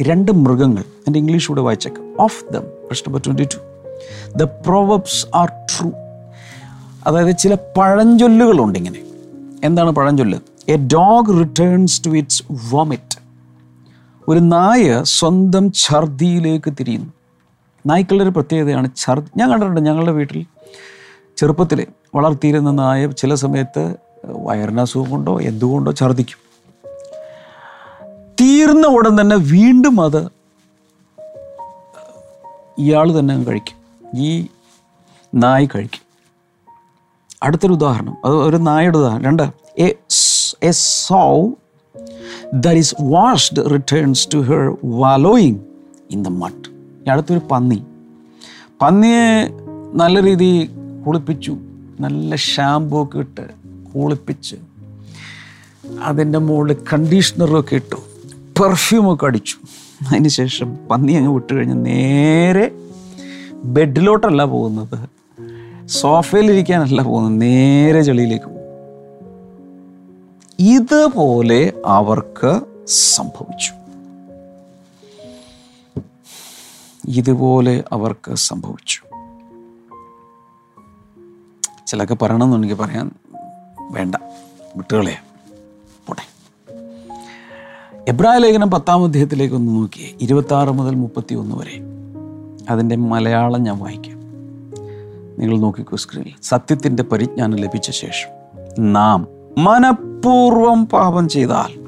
രണ്ട് മൃഗങ്ങൾ. എന്റെ ഇംഗ്ലീഷ് കൂടെ വായിച്ചേക്കാം. ഓഫ് ദം പ്രശ്നം twenty two the proverbs are true അതായത് ചില പഴഞ്ചൊല്ലുകളുണ്ട് ഇങ്ങനെ. എന്താണ് പഴഞ്ചൊല്ല്? A dog returns to its vomit ഒരു നായ സ്വന്തം ഛർദിയിലേക്ക് തിരിയുന്നു. നായ്ക്കളുടെ ഒരു പ്രത്യേകതയാണ് ഛർദി. ഞാൻ കണ്ടിട്ടുണ്ട് ഞങ്ങളുടെ വീട്ടിൽ ചെറുപ്പത്തിൽ വളർത്തിയിരുന്ന നായ ചില സമയത്ത് വയറിനസുഖം കൊണ്ടോ എന്തുകൊണ്ടോ ഛർദിക്കും. തീർന്ന ഉടൻ തന്നെ വീണ്ടും അത് ഇയാൾ തന്നെ കഴിക്കും. ഈ നായ് കഴിക്കും. അടുത്തൊരു ഉദാഹരണം. അത് ഒരു നായയുടെ ഉദാഹരണം. രണ്ട്. A a sow is washed returns to to her in the mud അടുത്തൊരു പന്നി. പന്നിയെ നല്ല രീതിയിൽ കുളിപ്പിച്ചു. നല്ല ഷാമ്പൂ ഒക്കെ ഇട്ട് കുളിപ്പിച്ച് അതിന്റെ മുകളിൽ കണ്ടീഷണറൊക്കെ ഇട്ടു. പെർഫ്യൂമൊക്കെ അടിച്ചു. അതിന് ശേഷം പന്നി അങ്ങ് വിട്ട് കഴിഞ്ഞ് നേരെ ബെഡിലോട്ടല്ല പോകുന്നത്. സോഫയിലിരിക്കാനല്ല പോകുന്നത്. നേരെ ചെളിയിലേക്ക് പോകും. ഇതുപോലെ അവർക്ക് സംഭവിച്ചു. ഇതുപോലെ അവർക്ക് സംഭവിച്ചു. ചിലൊക്കെ പറയണമെന്നുണ്ടെങ്കിൽ പറയാൻ വേണ്ട. വിട്ടുകളെ പോട്ടെ. എബ്രായ ലേഖനം പത്താം അധ്യായത്തിലേക്ക് ഒന്ന് നോക്കിയേ. ഇരുപത്തി മുതൽ മുപ്പത്തി ഒന്ന് വരെ. അതിന്റെ മലയാളം ഞാൻ വായിക്കാം. നിങ്ങൾ നോക്കിക്കോ സ്ക്രീനിൽ. സത്യത്തിന്റെ പരിജ്ഞാനം ലഭിച്ച ശേഷം നാം മനഃപൂർവം പാപം ചെയ്താൽ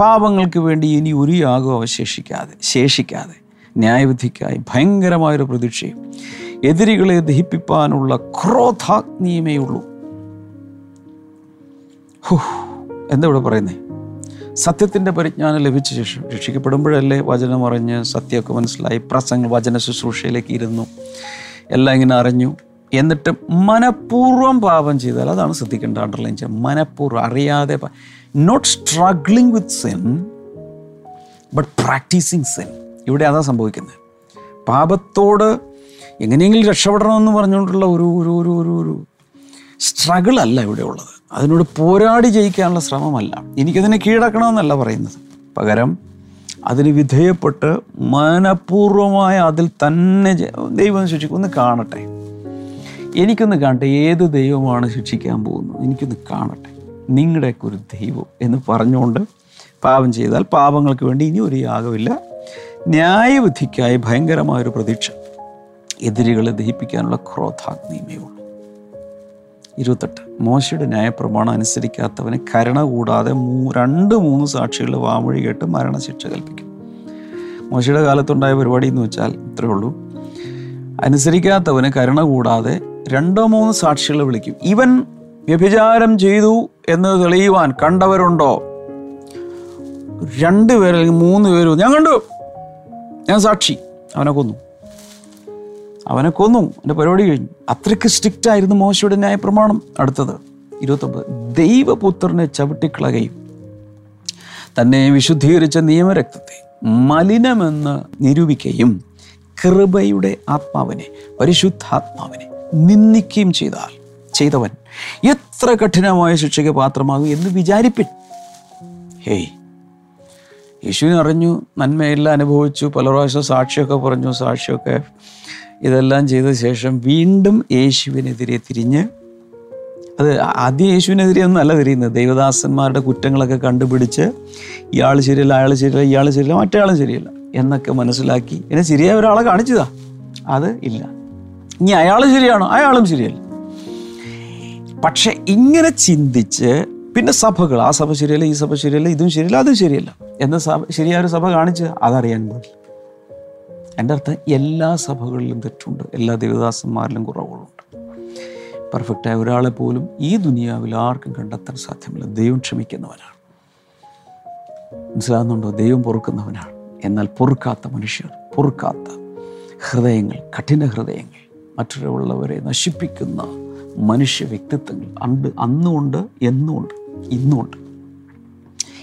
പാപങ്ങൾക്ക് വേണ്ടി ഇനി ഒരു യാഗം അവശേഷിക്കാതെ ശേഷിക്കാതെ. ന്യായവിധിക്കായി ഭയങ്കരമായൊരു പ്രതീക്ഷയും. എതിരികളെ ദഹിപ്പിപ്പാനുള്ള ക്രോധാഗ്നിയമേ ഉള്ളൂ. എന്താ ഇവിടെ പറയുന്നേ? സത്യത്തിന്റെ പരിജ്ഞാനം ലഭിച്ച ശേഷം രക്ഷിക്കപ്പെടുമ്പോഴല്ലേ വചനം അറിഞ്ഞ് സത്യമൊക്കെ മനസ്സിലായി. പ്രസംഗ വചന ശുശ്രൂഷയിലേക്ക് ഇരുന്നു. എല്ലാം ഇങ്ങനെ അറിഞ്ഞു. എന്നിട്ട് മനഃപൂർവം പാപം ചെയ്താൽ അതാണ് ശ്രദ്ധിക്കേണ്ടത് അണ്ടർലൈൻ ചെയ്യുക. മനഃപൂർവം അറിയാതെ not struggling with sin but practising sin ഇവിടെ അതാണ് സംഭവിക്കുന്നത്. പാപത്തോട് എങ്ങനെയെങ്കിലും രക്ഷപ്പെടണമെന്ന് പറഞ്ഞുകൊണ്ടുള്ള ഒരു ഒരു ഒരു ഒരു ഒരു സ്ട്രഗിൾ അല്ല ഇവിടെ ഉള്ളത്. അതിനോട് പോരാടി ജയിക്കാനുള്ള ശ്രമമല്ല. എനിക്കതിനെ കീഴടക്കണമെന്നല്ല പറയുന്നത്. പകരം അതിന് വിധേയപ്പെട്ട് മനഃപൂർവമായ അതിൽ തന്നെ ദൈവം ശിക്ഷിക്കും ഒന്ന് കാണട്ടെ. എനിക്കൊന്ന് കാണട്ടെ ഏത് ദൈവമാണ് ശിക്ഷിക്കാൻ പോകുന്നത്? എനിക്കൊന്ന് കാണട്ടെ. നിങ്ങളുടെയൊക്കെ ഒരു ദൈവം എന്ന് പറഞ്ഞുകൊണ്ട് പാപം ചെയ്താൽ പാപങ്ങൾക്ക് വേണ്ടി ഇനി ഒരു യാഗമില്ല. ന്യായവിധിക്കായി ഭയങ്കരമായൊരു പ്രതീക്ഷ. എതിരികളെ ദഹിപ്പിക്കാനുള്ള ക്രോധാഗ്നിമേ ഉള്ളൂ ഇരുപത്തെട്ട്. മോശയുടെ ന്യായപ്രമാണം അനുസരിക്കാത്തവന് കരുണ കൂടാതെ രണ്ട് മൂന്ന് സാക്ഷികളുടെ വാമൊഴി കേട്ട് മരണശിക്ഷ കൽപ്പിക്കും. മോശയുടെ കാലത്തുണ്ടായ പരിപാടി എന്ന് വെച്ചാൽ ഇത്രയേ ഉള്ളൂ. അനുസരിക്കാത്തവന് കരുണ കൂടാതെ രണ്ടോ മൂന്ന് സാക്ഷികളെ വിളിക്കും. ഇവൻ വ്യഭിചാരം ചെയ്തു എന്ന് തെളിയുവാൻ കണ്ടവരുണ്ടോ? രണ്ട് പേര് അല്ലെങ്കിൽ മൂന്ന് പേര് ഞാൻ കണ്ടു. ഞാൻ സാക്ഷി. അവനെ കൊന്നു. അവനെ കൊന്നു. എന്റെ പരിപാടി കഴിഞ്ഞു. അത്രയ്ക്ക് സ്ട്രിക്റ്റ് ആയിരുന്നു മോശയുടെ ന്യായ പ്രമാണം അടുത്തത് ഇരുപത്തൊമ്പത് ദൈവപുത്രനെ ചവിട്ടിക്കളകയും തന്നെ വിശുദ്ധീകരിച്ച നിയമരക്തത്തെ മലിനമെന്ന് നിരൂപിക്കുകയും കൃപയുടെ ആത്മാവിനെ പരിശുദ്ധാത്മാവിനെ നിന്ദിക്കുകയും ചെയ്താൽ ചെയ്തവൻ എത്ര കഠിനമായ ശിക്ഷയ്ക്ക് പാത്രമാകും എന്ന് വിചാരിപ്പിൻ. ഹേയ് യേശുവിനെ അറിഞ്ഞു നന്മയെല്ലാം അനുഭവിച്ചു പല പ്രാവശ്യം സാക്ഷിയൊക്കെ പറഞ്ഞു സാക്ഷിയൊക്കെ ഇതെല്ലാം ചെയ്ത ശേഷം വീണ്ടും യേശുവിനെതിരെ തിരിഞ്ഞ് അത് ആദ്യം യേശുവിനെതിരെ ഒന്നും അല്ല തിരിയുന്നത്. ദൈവദാസന്മാരുടെ കുറ്റങ്ങളൊക്കെ കണ്ടുപിടിച്ച് ഇയാൾ ശരിയല്ല അയാൾ ശരിയല്ല ഇയാൾ ശരിയല്ല മറ്റേയാളും ശരിയല്ല. എന്നൊക്കെ മനസ്സിലാക്കി. എന്നെ ശരിയായ ഒരാളെ കാണിച്ചതാ. അത് ഇല്ല. ഇനി അയാൾ ശരിയാണോ? അയാളും ശരിയല്ല. പക്ഷെ ഇങ്ങനെ ചിന്തിച്ച് പിന്നെ സഭകൾ ആ സഭ ശരിയല്ല ഈ സഭ ശരിയല്ല ഇതും ശരിയല്ല അതും ശരിയല്ല എന്ന സഭ ശരിയായ ഒരു സഭ കാണിച്ച് അതറിയാൻ പാടില്ല. എന്റെ അർത്ഥം എല്ലാ സഭകളിലും തെറ്റുണ്ട്. എല്ലാ ദേവദാസന്മാരിലും കുറവുകളുണ്ട്. പെർഫെക്റ്റായ ഒരാളെ പോലും ഈ ദുനിയാവിൽ ആർക്കും കണ്ടെത്താൻ സാധ്യമല്ല. ദൈവം ക്ഷമിക്കുന്നവനാണ്. മനസ്സിലാകുന്നുണ്ടോ? ദൈവം പൊറുക്കുന്നവനാണ്. എന്നാൽ പൊറുക്കാത്ത മനുഷ്യർ പൊറുക്കാത്ത ഹൃദയങ്ങൾ കഠിന ഹൃദയങ്ങൾ മറ്റുള്ളവരെ നശിപ്പിക്കുന്ന മനുഷ്യ വ്യക്തിത്വങ്ങൾ അണ്ട് അന്നുമുണ്ട് എന്നുമുണ്ട് ഇന്നുമുണ്ട്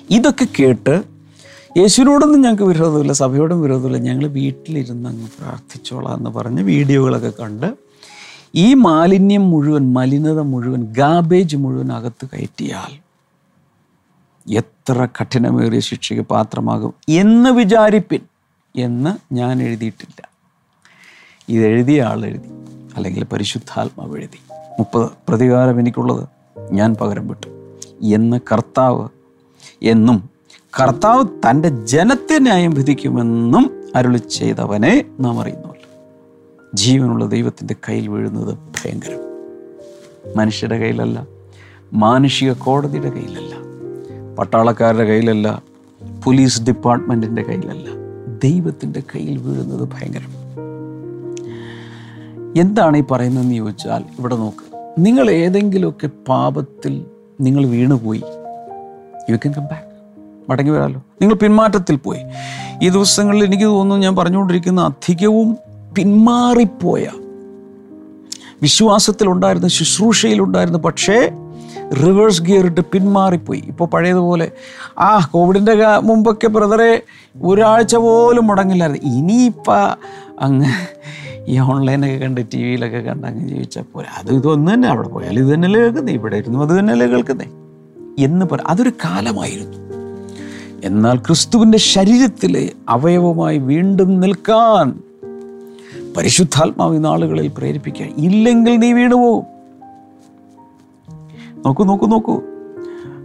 ഇതൊക്കെ കേട്ട് യേശുവിനോടൊന്നും ഞങ്ങൾക്ക് വിരോധമില്ല സഭയോടും വിരോധമില്ല. ഞങ്ങൾ വീട്ടിലിരുന്ന് അങ്ങ് പ്രാർത്ഥിച്ചോളാം എന്ന് പറഞ്ഞ് വീഡിയോകളൊക്കെ കണ്ട് ഈ മാലിന്യം മുഴുവൻ മലിനത മുഴുവൻ ഗാബേജ് മുഴുവൻ അകത്ത് കയറ്റിയാൽ എത്ര കഠിനമേറിയ ശിക്ഷയ്ക്ക് പാത്രമാകും എന്ന് വിചാരിപ്പിൻ എന്ന് ഞാൻ എഴുതിയിട്ടില്ല. ഇതെഴുതിയ ആൾ എഴുതി അല്ലെങ്കിൽ പരിശുദ്ധാത്മാവ് എഴുതി. മുപ്പത് പ്രതികാരം എനിക്കുള്ളത് ഞാൻ പകരം വിട്ടു. എന്ന് കർത്താവ് എന്നും കർത്താവ് തന്റെ ജനത്തെ ന്യായം വിധിക്കുമെന്നും അരുളി ചെയ്തവനെ നാം അറിയുന്നുവല്ലോ. ജീവനുള്ള ദൈവത്തിന്റെ കയ്യിൽ വീഴുന്നത് ഭയങ്കരം. മനുഷ്യരുടെ കയ്യിലല്ല മാനുഷിക കോടതിയുടെ കയ്യിലല്ല. പട്ടാളക്കാരുടെ കയ്യിലല്ല പോലീസ് ഡിപ്പാർട്ട്മെന്റിന്റെ കയ്യിലല്ല. ദൈവത്തിന്റെ കയ്യിൽ വീഴുന്നത് ഭയങ്കരം. എന്താണ് ഈ പറയുന്നതെന്ന് ചോദിച്ചാൽ ഇവിടെ നോക്ക്. നിങ്ങൾ ഏതെങ്കിലുമൊക്കെ പാപത്തിൽ നിങ്ങൾ വീണുപോയി യു ക്യാൻ കം ബാക്ക് മടങ്ങി വരാമല്ലോ നിങ്ങൾ പിന്മാറ്റത്തിൽ പോയി. ഈ ദിവസങ്ങളിൽ എനിക്ക് തോന്നുന്നു ഞാൻ പറഞ്ഞുകൊണ്ടിരിക്കുന്ന അധികവും പിന്മാറിപ്പോയ വിശ്വാസത്തിലുണ്ടായിരുന്നു ശുശ്രൂഷയിലുണ്ടായിരുന്നു പക്ഷേ റിവേഴ്സ് ഗിയർ ഇട്ട് പിന്മാറിപ്പോയി. ഇപ്പോൾ പഴയതുപോലെ ആ കോവിഡിന്റെ മുമ്പൊക്കെ ബ്രദറെ ഒരാഴ്ച പോലും മുടങ്ങില്ലായിരുന്നു. ഇനിയിപ്പോൾ അങ്ങ് ഈ ഓൺലൈനൊക്കെ കണ്ട് ടി വിയിലൊക്കെ കണ്ട് അങ്ങ് ജീവിച്ചാൽ പോരാ. അത് ഇതൊന്നു തന്നെ അവിടെ പോയാൽ ഇത് തന്നെയല്ലേ കേൾക്കുന്നേ ഇവിടെ ഇരുന്നു അത് തന്നെയല്ലേ കേൾക്കുന്നേ? എന്ന് പറ അതൊരു കാലമായിരുന്നു. എന്നാൽ ക്രിസ്തുവിന്റെ ശരീരത്തിലെ അവയവമായി വീണ്ടും നിൽക്കാൻ പരിശുദ്ധാത്മാവ് ഈ നാളുകളിൽ പ്രേരിപ്പിക്കുക ഇല്ലെങ്കിൽ നീ വീണുപോകും. നോക്കൂ നോക്കൂ നോക്കൂ.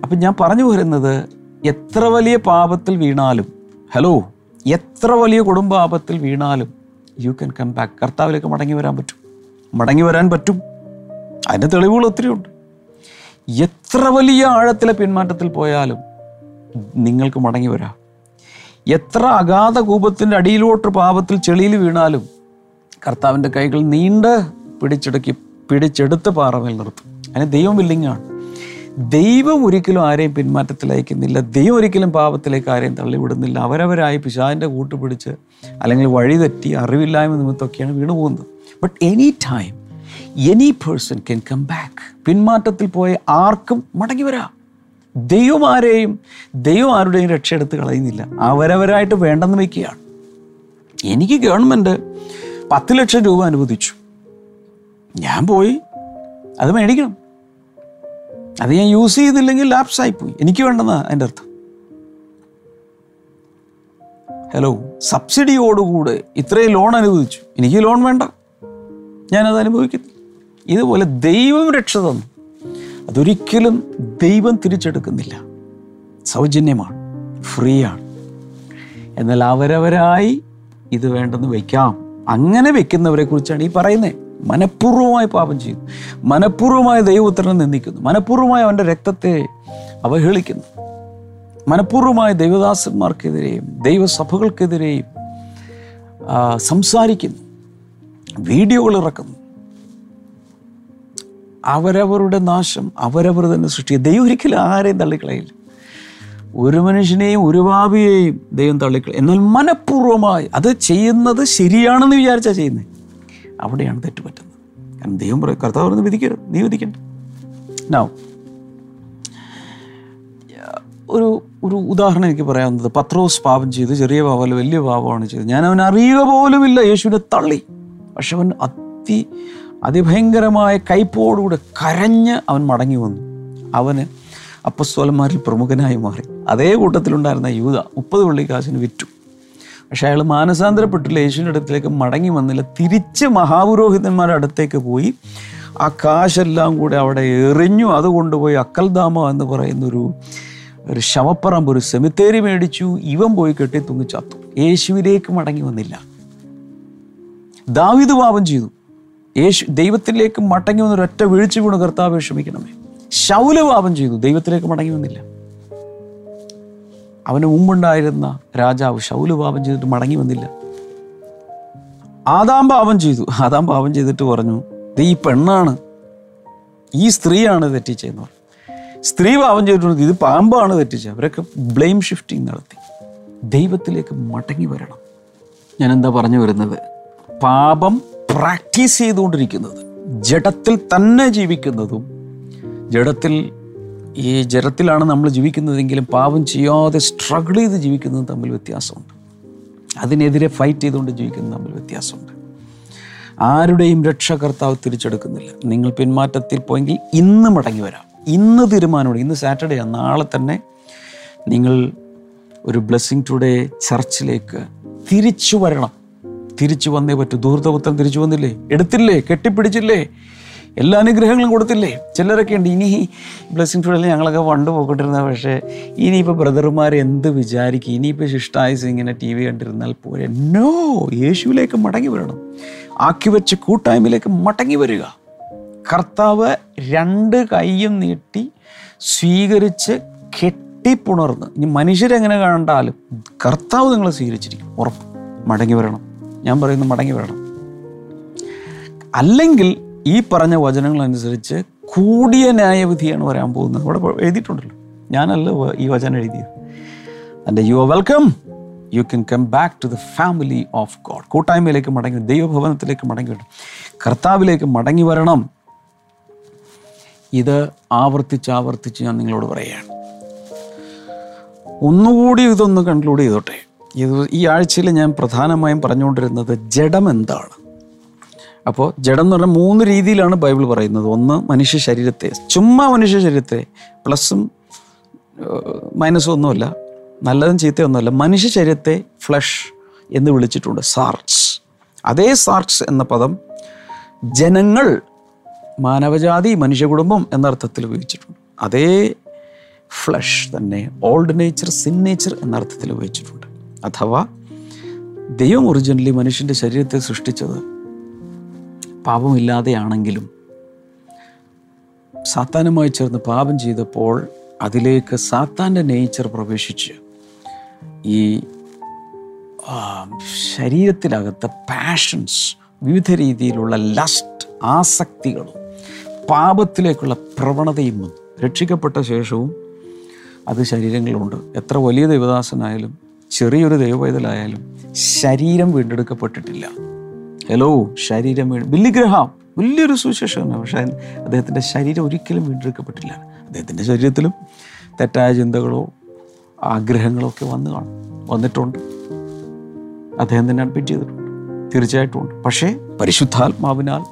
അപ്പം ഞാൻ പറഞ്ഞു വരുന്നത് എത്ര വലിയ പാപത്തിൽ വീണാലും ഹലോ എത്ര വലിയ കുടുംബാപത്തിൽ വീണാലും യു ക്യാൻ കം ബാക്ക് കർത്താവിലേക്ക് മടങ്ങി വരാൻ പറ്റും. മടങ്ങി വരാൻ പറ്റും. അതിന്റെ തെളിവുകൾ ഒത്തിരി ഉണ്ട്. എത്ര വലിയ ആഴത്തിലെ പിന്മാറ്റത്തിൽ പോയാലും നിങ്ങൾക്ക് മടങ്ങി വരാം. എത്ര അഗാധ കൂപത്തിന്റെ അടിയിലോട്ട് പാപത്തിൽ ചെളിയിൽ വീണാലും കർത്താവിന്റെ കൈകൾ നീണ്ട് പിടിച്ചെടുക്കി പിടിച്ചെടുത്ത് പാറമേൽ നിർത്തും. അതിന് ദൈവം വില്ലിങ്ങാണ് ദൈവം ഒരിക്കലും ആരെയും പിന്മാറ്റത്തിൽ അയക്കുന്നില്ല ദൈവം ഒരിക്കലും പാപത്തിലേക്ക് ആരെയും തള്ളിവിടുന്നില്ല. അവരവരായി പിശാദിന്റെ കൂട്ടുപിടിച്ച് അല്ലെങ്കിൽ വഴിതെറ്റി അറിവില്ലായ്മ നിമിത്തമൊക്കെയാണ് വീണു പോകുന്നത് but any time any person can come back പിന്മാറ്റത്തിൽ പോയ ആർക്കും മടങ്ങി വരാം. ദൈവം ആരെയും ദൈവം ആരുടെയും രക്ഷ എടുത്ത് കളയുന്നില്ല. അവരവരായിട്ട് വേണ്ടെന്ന് വയ്ക്കുകയാണ്. എനിക്ക് ഗവൺമെന്റ് പത്ത് ലക്ഷം രൂപ അനുവദിച്ചു. ഞാൻ പോയി അത് മേടിക്കണം. അത് ഞാൻ യൂസ് ചെയ്തില്ലെങ്കിൽ ലാപ്സായി പോയി എനിക്ക് വേണ്ടെന്ന അതിന്റെ അർത്ഥം. ഹലോ സബ്സിഡിയോടുകൂടെ ഇത്രയും ലോൺ അനുവദിച്ചു. എനിക്ക് ലോൺ വേണ്ട. ഞാനത് അനുഭവിക്കുന്നു. ഇതുപോലെ ദൈവം രക്ഷ തന്നു. അതൊരിക്കലും ദൈവം തിരിച്ചെടുക്കുന്നില്ല. സൗജന്യമാണ്. ഫ്രീ ആണ് എന്നാൽ അവരവരായി ഇത് വേണ്ടെന്ന് വയ്ക്കാം അങ്ങനെ വെക്കുന്നവരെ കുറിച്ചാണ് ഈ പറയുന്നത്. മനഃപൂർവമായി പാപം ചെയ്യുന്നു. മനഃപൂർവമായ ദൈവപുത്രനെ നിന്ദിക്കുന്നു. മനഃപൂർവമായി അവന്റെ രക്തത്തെ അവഹേളിക്കുന്നു. മനഃപൂർവമായ ദൈവദാസന്മാർക്കെതിരെയും ദൈവസഭകൾക്കെതിരെയും സംസാരിക്കുന്നു. വീഡിയോകൾ ഇറക്കുന്നു. അവരവരുടെ നാശം അവരവർ തന്നെ സൃഷ്ടിക്കുക ദൈവം ഒരിക്കലും ആരെയും തള്ളിക്കളയില്ല. ഒരു മനുഷ്യനെയും ഒരു ഭാവിയെയും ദൈവം തള്ളിക്കളയും. എന്നാൽ മനഃപൂർവമായി അത് ചെയ്യുന്നത് ശരിയാണെന്ന് വിചാരിച്ചാൽ ചെയ്യുന്നത് അവിടെയാണ് തെറ്റുപറ്റുന്നത്. കാരണം ദൈവം പറയും കർത്താവ് പറഞ്ഞ് വിധിക്കരുത്. നീ വിധിക്കണ്ട. ഒരു ഒരു ഉദാഹരണം എനിക്ക് പറയാവുന്നത് പത്രോസ് പാപം ചെയ്ത് ചെറിയ പാപമല്ല വലിയ പാപമാണ് ചെയ്തത്. ഞാൻ അവൻ അറിയുക പോലുമില്ല. യേശുവിനെ തള്ളി. പക്ഷെ അവൻ അതി അതിഭയങ്കരമായ കൈപ്പോടുകൂടെ കരഞ്ഞ് അവൻ മടങ്ങി വന്നു. അവന് അപ്പസ്വലന്മാരിൽ പ്രമുഖനായി മാറി. അതേ കൂട്ടത്തിലുണ്ടായിരുന്ന യൂത മുപ്പത് വെള്ളിക്കാശിന് വിറ്റു. പക്ഷെ അയാൾ മാനസാന്തരപ്പെട്ടില്ല യേശുവിന്റെ അടുത്തേക്ക് മടങ്ങി വന്നില്ല. തിരിച്ച് മഹാപുരോഹിതന്മാരുടെ അടുത്തേക്ക് പോയി. ആ കാശെല്ലാം കൂടെ അവിടെ എറിഞ്ഞു. അത് കൊണ്ടുപോയി അക്കൽദാമ എന്ന് പറയുന്നൊരു ഒരു ശവപ്പറമ്പ് ഒരു സെമിത്തേരി മേടിച്ചു. ഇവൻ പോയി കെട്ടി തൂങ്ങി ചത്തു യേശുവിലേക്ക് മടങ്ങി വന്നില്ല. ദാവിദ് പാപം ചെയ്തു. യേശു ദൈവത്തിലേക്ക് മടങ്ങി വന്നൊരു ഒറ്റ വീഴ്ച വീണ് കർത്താവ് ക്ഷമിക്കണമേ. ശൗല പാപം ചെയ്തു. ദൈവത്തിലേക്ക് മടങ്ങി വന്നില്ല. അവന് മുമ്പുണ്ടായിരുന്ന രാജാവ് ശൗൽ പാപം ചെയ്തിട്ട് മടങ്ങി വന്നില്ല. ആദാം പാപം ചെയ്തു. ആദാം പാപം ചെയ്തിട്ട് പറഞ്ഞു "ദേ ഈ പെണ്ണാണ്. ഈ സ്ത്രീയാണ് തെറ്റിച്ചതെന്ന് പറഞ്ഞു. സ്ത്രീ പാപം ചെയ്തിട്ടുണ്ട്. ഇത് പാമ്പാണ് തെറ്റിച്ചത്. അവരൊക്കെ ബ്ലെയിം ഷിഫ്റ്റിംഗ് നടത്തി. ദൈവത്തിലേക്ക് മടങ്ങി വരണം. ഞാൻ എന്താ പറഞ്ഞു വരുന്നത്? പാപം പ്രാക്ടീസ് ചെയ്തുകൊണ്ടിരിക്കുന്നത് ജഡത്തിൽ തന്നെ ജീവിക്കുന്നതും ജഡത്തിൽ ഈ ജഡത്തിലാണ് നമ്മൾ ജീവിക്കുന്നതെങ്കിലും പാപം ചെയ്യാതെ സ്ട്രഗിൾ ചെയ്ത് ജീവിക്കുന്നത് തമ്മിൽ വ്യത്യാസമുണ്ട്. അതിനെതിരെ ഫൈറ്റ് ചെയ്തുകൊണ്ട് ജീവിക്കുന്നത് തമ്മിൽ വ്യത്യാസമുണ്ട്. ആരുടെയും രക്ഷകർത്താവ് തിരിച്ചെടുക്കുന്നില്ല. നിങ്ങൾ പിന്മാറ്റത്തിൽ പോയെങ്കിൽ ഇന്ന് മടങ്ങി വരാം. ഇന്ന് തീരുമാനമുണ്ട് ഇന്ന് സാറ്റർഡേ ആണ് നാളെ തന്നെ നിങ്ങൾ ഒരു ബ്ലെസ്സിങ് ടുഡേ ചർച്ചിലേക്ക് തിരിച്ചു വരണം. തിരിച്ചു വന്നേ പറ്റൂ. ദൂർത്തപുത്രം തിരിച്ചു വന്നില്ലേ? എടുത്തില്ലേ? കെട്ടിപ്പിടിച്ചില്ലേ? എല്ലാ അനുഗ്രഹങ്ങളും കൊടുത്തില്ലേ? ചിലരൊക്കെ ഉണ്ട് ഇനി ബ്ലെസ്സിങ് ഫീൽഡിൽ ഞങ്ങളൊക്കെ പണ്ട് പോയിക്കൊണ്ടിരുന്ന പക്ഷേ ഇനിയിപ്പോൾ ബ്രദർമാർ എന്ത് വിചാരിക്കും? ഇനിയിപ്പോൾ ശിഷ്ടായുസ് ഇങ്ങനെ ടി വി കണ്ടിരുന്നാൽ പോരെ? നോ യേശുവിലേക്ക് മടങ്ങി വരണം. ആക്കി വെച്ച കൂട്ടായ്മയിലേക്ക് മടങ്ങി വരിക. കർത്താവ് രണ്ട് കൈയും നീട്ടി സ്വീകരിച്ച് കെട്ടിപ്പുണർന്ന്. ഇനി മനുഷ്യരെങ്ങനെ കണ്ടാലും കർത്താവ് നിങ്ങളെ സ്വീകരിച്ചിരിക്കും. ഉറപ്പ്. മടങ്ങി വരണം. ഞാൻ പറയുന്നു മടങ്ങി വരണം. അല്ലെങ്കിൽ ഈ പറഞ്ഞ വചനങ്ങൾ അനുസരിച്ച് കൂടിയ ന്യായവിധിയാണ് വരാൻ പോകുന്നത്. അവിടെ എഴുതിയിട്ടുണ്ടല്ലോ. ഞാനല്ല ഈ വചനം എഴുതിയത്. And you are welcome you can come back to the family of God കൂട്ടായ്മയിലേക്ക് മടങ്ങി ദൈവഭവനത്തിലേക്ക് മടങ്ങി വരണം. കർത്താവിലേക്ക് മടങ്ങി വരണം. ഇത് ആവർത്തിച്ച് ആവർത്തിച്ച് ഞാൻ നിങ്ങളോട് പറയുകയാണ്. ഒന്നുകൂടി ഇതൊന്ന് കൺക്ലൂഡ് ചെയ്തോട്ടെ. ഇത് ഈ ആഴ്ചയിൽ ഞാൻ പ്രധാനമായും പറഞ്ഞുകൊണ്ടിരുന്നത് ജഡം എന്താണ്? അപ്പോൾ ജഡം എന്ന് പറഞ്ഞാൽ മൂന്ന് രീതിയിലാണ് ബൈബിൾ പറയുന്നത്. ഒന്ന് മനുഷ്യ ശരീരത്തെ ചുമ്മാ മനുഷ്യ ശരീരത്തെ പ്ലസും മൈനസും ഒന്നുമല്ല നല്ലതും ചീത്തയൊന്നുമല്ല മനുഷ്യ ശരീരത്തെ ഫ്ലഷ് എന്ന് വിളിച്ചിട്ടുണ്ട് സാർച്ച് അതേ സാർച്ച് എന്ന പദം ജനങ്ങൾ മാനവജാതി മനുഷ്യകുടുംബം എന്ന അർത്ഥത്തിൽ ഉപയോഗിച്ചിട്ടുണ്ട്. അതേ ഫ്ലഷ് തന്നെ ഓൾഡ് നേച്ചർ സിൻ നേച്ചർ എന്ന അർത്ഥത്തിൽ ഉപയോഗിച്ചിട്ടുണ്ട്. അഥവാ ദൈവം ഒറിജിനലി മനുഷ്യന്റെ ശരീരത്തെ സൃഷ്ടിച്ചത് പാപമില്ലാതെയാണെങ്കിലും സാത്താനുമായി ചേർന്ന് പാപം ചെയ്തപ്പോൾ അതിലേക്ക് സാത്താന്റെ നേച്ചർ പ്രവേശിച്ച് ഈ ശരീരത്തിനകത്ത് പാഷൻസ് വിവിധ രീതിയിലുള്ള ലസ്റ്റ് ആസക്തികളും പാപത്തിലേക്കുള്ള പ്രവണതയും വന്നു രക്ഷിക്കപ്പെട്ട ശേഷവും അത് ശരീരങ്ങളുണ്ട് എത്ര വലിയ ദൈവദാസനായാലും ചെറിയൊരു ദൈവവേദലായാലും ശരീരം വീണ്ടെടുക്കപ്പെട്ടിട്ടില്ല. ഹലോ ശരീരം വീണ്. ബില്ലിഗ്രഹാം വലിയൊരു സുവിശേഷമാണ്. പക്ഷേ അദ്ദേഹത്തിന്റെ ശരീരം ഒരിക്കലും വീണ്ടെടുക്കപ്പെട്ടില്ല. അദ്ദേഹത്തിന്റെ ശരീരത്തിലും തെറ്റായ ചിന്തകളോ ആഗ്രഹങ്ങളോ ഒക്കെ വന്നു കാണും. വന്നിട്ടുണ്ട്. അദ്ദേഹം തന്നെ അഡ്മിറ്റ് ചെയ്തിട്ടുണ്ട്. തീർച്ചയായിട്ടും ഉണ്ട്. പക്ഷേ പരിശുദ്ധാത്മാവിനാൽ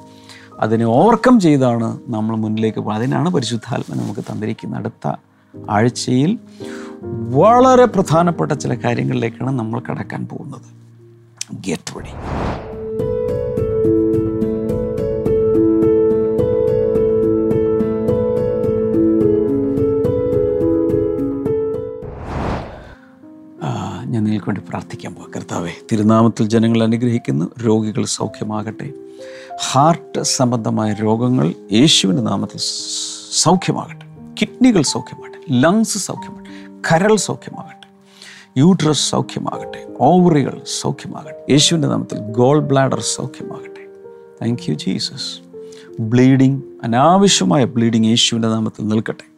അതിനെ ഓവർകം ചെയ്താണ് നമ്മൾ മുന്നിലേക്ക് പോകുന്നത്. അതിനാണ് പരിശുദ്ധാത്മ നമുക്ക് തന്നിരിക്കുന്ന അടുത്ത ആഴ്ചയിൽ വളരെ പ്രധാനപ്പെട്ട ചില കാര്യങ്ങളിലേക്കാണ് നമ്മൾ കടക്കാൻ പോകുന്നത്. ഗെറ്റ് റെഡി വേണ്ടി പ്രാർത്ഥിക്കാൻ പോകാം കർത്താവെ തിരുനാമത്തിൽ ജനങ്ങൾ അനുഗ്രഹിക്കുന്നു രോഗികൾ സൗഖ്യമാകട്ടെ. ഹാർട്ട് സംബന്ധമായ രോഗങ്ങൾ യേശുവിന്റെ നാമത്തിൽ സൗഖ്യമാകട്ടെ. കിഡ്നികൾ സൗഖ്യമാകട്ടെ. ലങ്സ് സൗഖ്യമാകട്ടെ. കരൾ സൗഖ്യമാകട്ടെ. യൂട്രസ് സൗഖ്യമാകട്ടെ. ഓവറികൾ സൗഖ്യമാകട്ടെ. യേശുവിന്റെ നാമത്തിൽ ഗോൾ ബ്ലാഡർ സൗഖ്യമാകട്ടെ. താങ്ക് യു ജീസസ് ബ്ലീഡിങ് അനാവശ്യമായ ബ്ലീഡിങ് യേശുവിന്റെ നാമത്തിൽ നിൽക്കട്ടെ.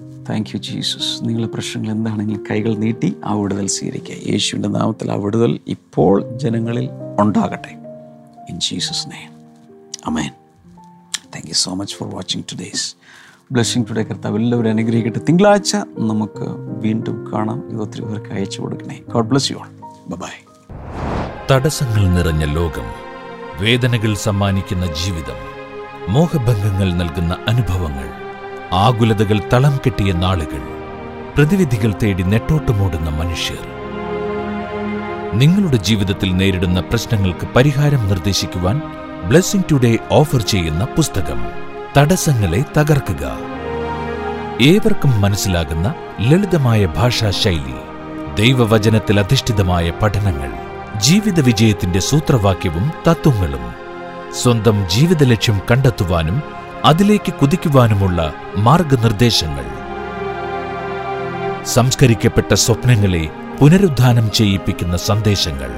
താങ്ക് യു ജീസസ് നിങ്ങളുടെ പ്രശ്നങ്ങൾ എന്താണെങ്കിലും കൈകൾ നീട്ടി ആ വിടുതൽ സ്വീകരിക്കുക. യേശുവിന്റെ നാമത്തിൽ ആ വിടുതൽ ഇപ്പോൾ ജനങ്ങളിൽ ഉണ്ടാകട്ടെ. In Jesus name amen thank you so much for watching today's blessing today കർത്താവ് എല്ലാവരും അനുഗ്രഹിക്കട്ടെ. തിങ്കളാഴ്ച നമുക്ക് വീണ്ടും കാണാം. ഇത് ഒത്തിരി പേർക്ക് അയച്ചു കൊടുക്കണേ. God bless you all bye തടസ്സങ്ങൾ നിറഞ്ഞ ലോകം വേദനകൾ സമ്മാനിക്കുന്ന ജീവിതം മോഹഭംഗങ്ങൾ നൽകുന്ന അനുഭവങ്ങൾ ആകുലതകൾ തളം കെട്ടിയ നാളുകൾ. പ്രതിവിധികൾ തേടി നെട്ടോട്ടമോടുന്ന മനുഷ്യർ. നിങ്ങളുടെ ജീവിതത്തിൽ നേരിടുന്ന പ്രശ്നങ്ങൾക്ക് പരിഹാരം നിർദ്ദേശിക്കുവാൻ ബ്ലെസ്സിംഗ് ടുഡേ ഓഫർ ചെയ്യുന്ന പുസ്തകം. തടസ്സങ്ങളെ തകർക്കുക. ഏവർക്കും മനസ്സിലാകുന്ന ലളിതമായ ഭാഷാ ശൈലി ദൈവവചനത്തിൽ അധിഷ്ഠിതമായ പഠനങ്ങൾ. ജീവിത വിജയത്തിന്റെ സൂത്രവാക്യവും തത്വങ്ങളും. സ്വന്തം ജീവിത ലക്ഷ്യം കണ്ടെത്തുവാനും അതിലേക്ക് കുതിക്കുവാനുമുള്ള മാർഗനിർദ്ദേശങ്ങൾ. സംസ്കരിക്കപ്പെട്ട സ്വപ്നങ്ങളെ പുനരുദ്ധാനം ചെയ്യിപ്പിക്കുന്ന സന്ദേശങ്ങൾ.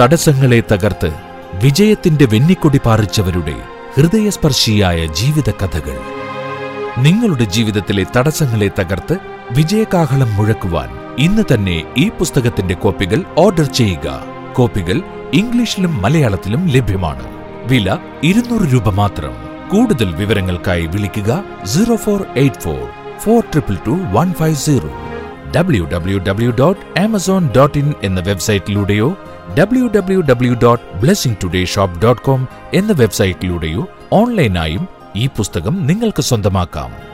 തടസ്സങ്ങളെ തകർത്ത് വിജയത്തിന്റെ വെന്നിക്കൊടി പാറിച്ചവരുടെ ഹൃദയസ്പർശിയായ ജീവിത കഥകൾ നിങ്ങളുടെ ജീവിതത്തിലെ തടസ്സങ്ങളെ തകർത്ത് വിജയകാഹളം മുഴക്കുവാൻ ഇന്ന് തന്നെ ഈ പുസ്തകത്തിന്റെ കോപ്പികൾ ഓർഡർ ചെയ്യുക. കോപ്പികൾ ഇംഗ്ലീഷിലും മലയാളത്തിലും ലഭ്യമാണ്. വില ഇരുന്നൂറ് രൂപ മാത്രം. കൂടുതൽ വിവരങ്ങൾക്കായി വിളിക്കുക zero four eight four four triple two one five zero. W W W dot Amazon dot in എന്ന വെബ്സൈറ്റിലൂടെയോ W W W dot blessing today shop dot com എന്ന വെബ്സൈറ്റിലൂടെയോ ഓൺലൈനായും ഈ പുസ്തകം നിങ്ങൾക്ക് സ്വന്തമാക്കാം.